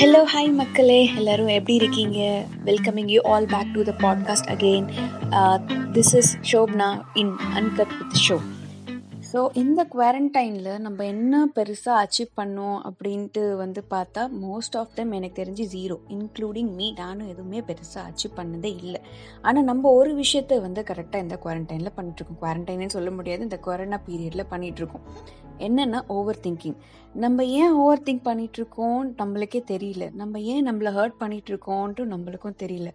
Hello hi மக்களே. எல்லோரும் எப்படி இருக்கீங்க? Welcoming you all back to the podcast again this is Shobna in uncut with Sho so இந்த குவாரண்டைனில் நம்ம என்ன பெருசாக அச்சீவ் பண்ணோம் அப்படின்ட்டு வந்து பார்த்தா மோஸ்ட் ஆஃப் தெம் எனக்கு தெரிஞ்சு ஜீரோ இன்க்ளூடிங் மீ நானும் எதுவுமே பெருசாக அச்சீவ் பண்ணதே இல்லை. ஆனால் நம்ம ஒரு விஷயத்த வந்து கரெக்டாக இந்த குவாரண்டைனில் பண்ணிட்டுருக்கோம் குவாரண்டைன்னு சொல்ல முடியாது. இந்த கொரோனா பீரியடில் பண்ணிகிட்ருக்கோம் என்னென்னா ஓவர் திங்கிங் நம்ம ஏன் ஓவர் திங்க் பண்ணிகிட்ருக்கோம் நம்மளுக்கே தெரியல. நம்ம ஏன் நம்மளை ஹர்ட் பண்ணிகிட்ருக்கோன்ட்டு நம்மளுக்கும் தெரியல.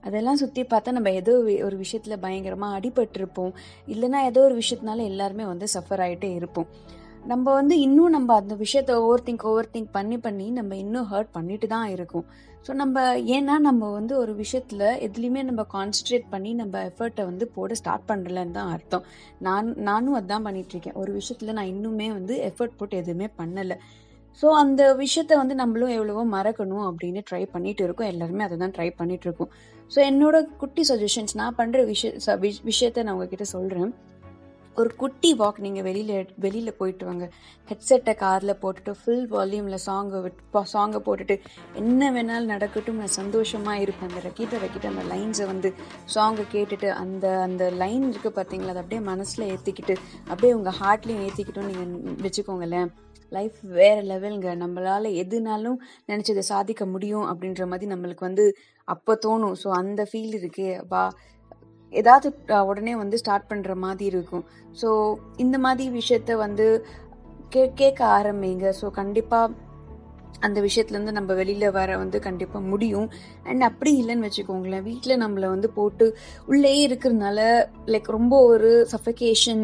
அதெல்லாம் சுற்றி பார்த்தா நம்ம ஏதோ ஒரு விஷயத்தில் பயங்கரமாக அடிபட்டிருப்போம். இல்லைன்னா ஏதோ ஒரு விஷயத்தினால எல்லாருமே வந்து சஃபர் ஆகிட்டே இருப்போம். நம்ம வந்து இன்னும் நம்ம அந்த விஷயத்த ஓவர் திங்க் ஓவர் திங்க் பண்ணி பண்ணி நம்ம இன்னும் ஹர்ட் பண்ணிட்டு தான் இருக்கோம். ஸோ நம்ம ஏன்னா நம்ம வந்து ஒரு விஷயத்தில் எதுலேயுமே நம்ம கான்சன்ட்ரேட் பண்ணி நம்ம எஃபர்ட்டை வந்து போட ஸ்டார்ட் பண்ணலன்னு தான் அர்த்தம். நான் நானும் அதுதான் பண்ணிகிட்ருக்கேன் ஒரு விஷயத்தில் நான் இன்னுமே வந்து எஃபர்ட் போட்டு எதுவுமே பண்ணலை. ஸோ அந்த விஷயத்த வந்து நம்மளும் எவ்வளவோ மறக்கணும் அப்படின்னு ட்ரை பண்ணிட்டு இருக்கோம். எல்லாருமே அதை தான் ட்ரை பண்ணிட்டு இருக்கோம். ஸோ என்னோட குட்டி சஜஷன்ஸ் நான் பண்ணுற விஷய விஷயத்த நான் உங்ககிட்ட சொல்கிறேன் ஒரு குட்டி வாக் நீங்கள் வெளியில் வெளியில் போயிட்டு வாங்க. ஹெட்செட்டை காரில் போட்டுட்டு ஃபுல் வால்யூமில் சாங்கை விட் சாங்கை போட்டுட்டு என்ன வேணாலும் நடக்கட்டும் நான் சந்தோஷமாக இருப்பேன். அந்த ரக்கிட்ட ரக்கிட்ட அந்த லைன்ஸை வந்து சாங்கை கேட்டுட்டு அந்த அந்த லைன் இருக்குது பார்த்தீங்களா அதை அப்படியே மனசில் ஏற்றிக்கிட்டு அப்படியே உங்கள் ஹார்ட்லேயும் ஏற்றிக்கிட்டும் நீங்கள் வச்சுக்கோங்களேன். லைஃப் வேறு லெவலுங்க நம்மளால் எதுனாலும் நினச்சதை சாதிக்க முடியும் அப்படின்ற மாதிரி நம்மளுக்கு வந்து அப்போ தோணும். ஸோ அந்த ஃபீல் இருக்கே. வா ஏதாவது உடனே வந்து ஸ்டார்ட் பண்ணுற மாதிரி இருக்கும். ஸோ இந்த மாதிரி விஷயத்த வந்து கே கேட்க ஆரம்பிங்க. ஸோ கண்டிப்பாக அந்த விஷயத்துலேருந்து நம்ம வெளியில் வர வந்து கண்டிப்பாக முடியும். அண்ட் அப்படி இல்லைன்னு வச்சுக்கோங்களேன். வீட்டில் நம்மளை வந்து போட்டு உள்ளே இருக்கிறதுனால லைக் ரொம்ப ஒரு சஃபகேஷன்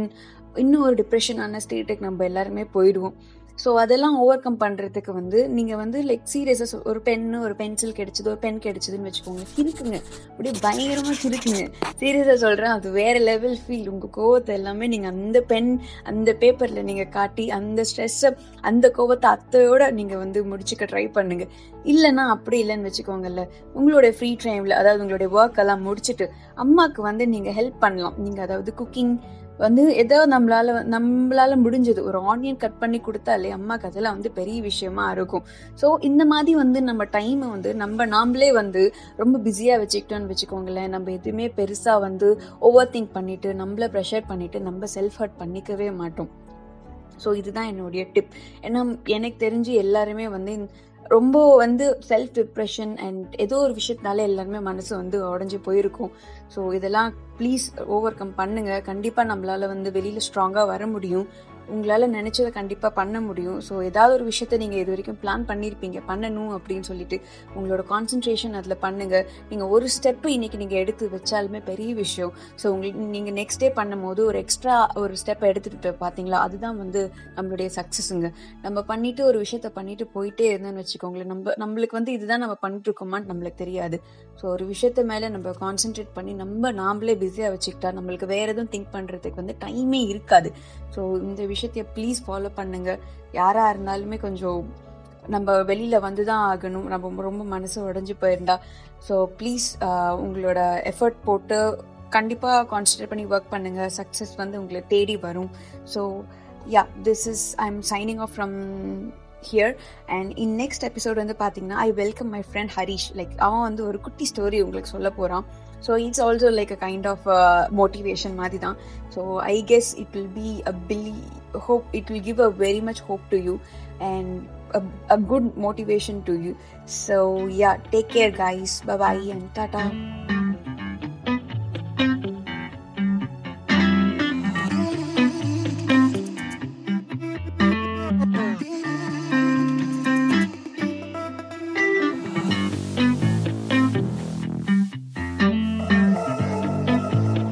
இன்னும் ஒரு டிப்ரெஷனான ஸ்டேட்டுக்கு நம்ம எல்லாருமே போயிடுவோம். ஸோ அதெல்லாம் ஓவர் கம் பண்ணுறதுக்கு வந்து நீங்கள் வந்து லைக் சீரியஸாக ஒரு பென்னு ஒரு பென்சில் கிடைச்சது ஒரு பென் கிடைச்சதுன்னு வச்சுக்கோங்க. கிறுக்குங்க அப்படியே பயங்கரமாக கிறுக்குங்க சீரியஸாக சொல்கிறேன் அது வேறு லெவல் ஃபீல் உங்கள் கோவத்தை எல்லாமே நீங்கள் அந்த பென் அந்த பேப்பரில் நீங்கள் காட்டி அந்த ஸ்ட்ரெஸ்ஸை அந்த கோவத்தை அத்தையோட நீங்கள் வந்து முடிச்சுக்க ட்ரை பண்ணுங்க. இல்லைன்னா அப்படி இல்லைன்னு வச்சுக்கோங்கல்ல. உங்களுடைய ஃப்ரீ டைமில் அதாவது உங்களுடைய ஒர்க் எல்லாம் முடிச்சுட்டு அம்மாவுக்கு வந்து நீங்கள் ஹெல்ப் பண்ணலாம். நீங்கள் அதாவது குக்கிங் வந்து ஏதோ நம்மளால நம்மளால முடிஞ்சது. ஒரு ஆனியன் கட் பண்ணி கொடுத்தாலே அம்மாக்கு அதெல்லாம் வந்து பெரிய விஷயமா இருக்கும் ஸோ இந்த மாதிரி வந்து நம்ம டைமை வந்து நம்ம நாமளே வந்து ரொம்ப பிஸியாக வச்சுக்கிட்டோம்னு வச்சுக்கோங்களேன். நம்ம எதுவுமே பெருசாக வந்து ஓவர் திங்க் பண்ணிட்டு நம்மள ப்ரெஷர் பண்ணிட்டு நம்ம செல்ஃப் ஹர்ட் பண்ணிக்கவே மாட்டோம். ஸோ இதுதான் என்னுடைய டிப் ஏன்னா எனக்கு தெரிஞ்சு எல்லாருமே வந்து ரொம்ப வந்து செல்ஃப் டிப்ரெஷன் அண்ட் ஏதோ ஒரு விஷயத்தினால எல்லாருமே மனசு வந்து உடஞ்சி போயிருக்கும். ஸோ இதெல்லாம் ப்ளீஸ் ஓவர் கம் பண்ணுங்கள் கண்டிப்பாக நம்மளால் வந்து வெளியில் ஸ்ட்ராங்காக வர முடியும். உங்களால் நினச்சதை கண்டிப்பாக பண்ண முடியும். ஸோ ஏதாவது ஒரு விஷயத்த நீங்கள் இது வரைக்கும் பிளான் பண்ணியிருப்பீங்க பண்ணணும் அப்படின்னு சொல்லிட்டு உங்களோட கான்சென்ட்ரேஷன் அதில் பண்ணுங்கள் நீங்கள் ஒரு ஸ்டெப்பு இன்றைக்கி நீங்கள் எடுத்து வச்சாலுமே பெரிய விஷயம். ஸோ உங்களுக்கு நீங்கள் நெக்ஸ்ட் டே பண்ணும் போது ஒரு எக்ஸ்ட்ரா ஒரு ஸ்டெப் எடுத்துகிட்டு பார்த்தீங்களா அதுதான் வந்து நம்மளுடைய சக்ஸஸுங்க நம்ம பண்ணிட்டு ஒரு விஷயத்த பண்ணிட்டு போயிட்டே இருந்தோம்னு வச்சுக்கோங்களேன். நம்ம நம்மளுக்கு வந்து இதுதான் நம்ம பண்ணிட்டு இருக்கோமான்னு நம்மளுக்கு தெரியாது. ஸோ ஒரு விஷயத்த மேலே நம்ம கான்சென்ட்ரேட் பண்ணி நம்ம நாமளே பிஸியாக வச்சுக்கிட்டா நம்மளுக்கு வேற எதுவும் திங்க் பண்ணுறதுக்கு வந்து டைமே இருக்காது. ஸோ இந்த விஷயம் விஷயத்தைய ப்ளீஸ் ஃபாலோ பண்ணுங்க. யாராக இருந்தாலுமே கொஞ்சம் நம்ம வெளியில் வந்து தான் ஆகணும். நம்ம ரொம்ப மனசு உடஞ்சி போயிருந்தா. ஸோ ப்ளீஸ் உங்களோட எஃபர்ட் போட்டு கண்டிப்பாக கான்சன்ட்ரேட் பண்ணி ஒர்க் பண்ணுங்கள் சக்ஸஸ் வந்து உங்களை தேடி வரும். So yeah this is I am signing off from here and in next episode வந்து பார்த்தீங்கன்னா I welcome my friend Harish like அவன் வந்து ஒரு குட்டி ஸ்டோரி உங்களுக்கு சொல்ல போகிறான் so it's also like a kind of motivation மாதிரி தான் so I guess it will be a பிலி hope it will give a very much hope to you and a, a good motivation to you. So yeah take care guys. Bye bye and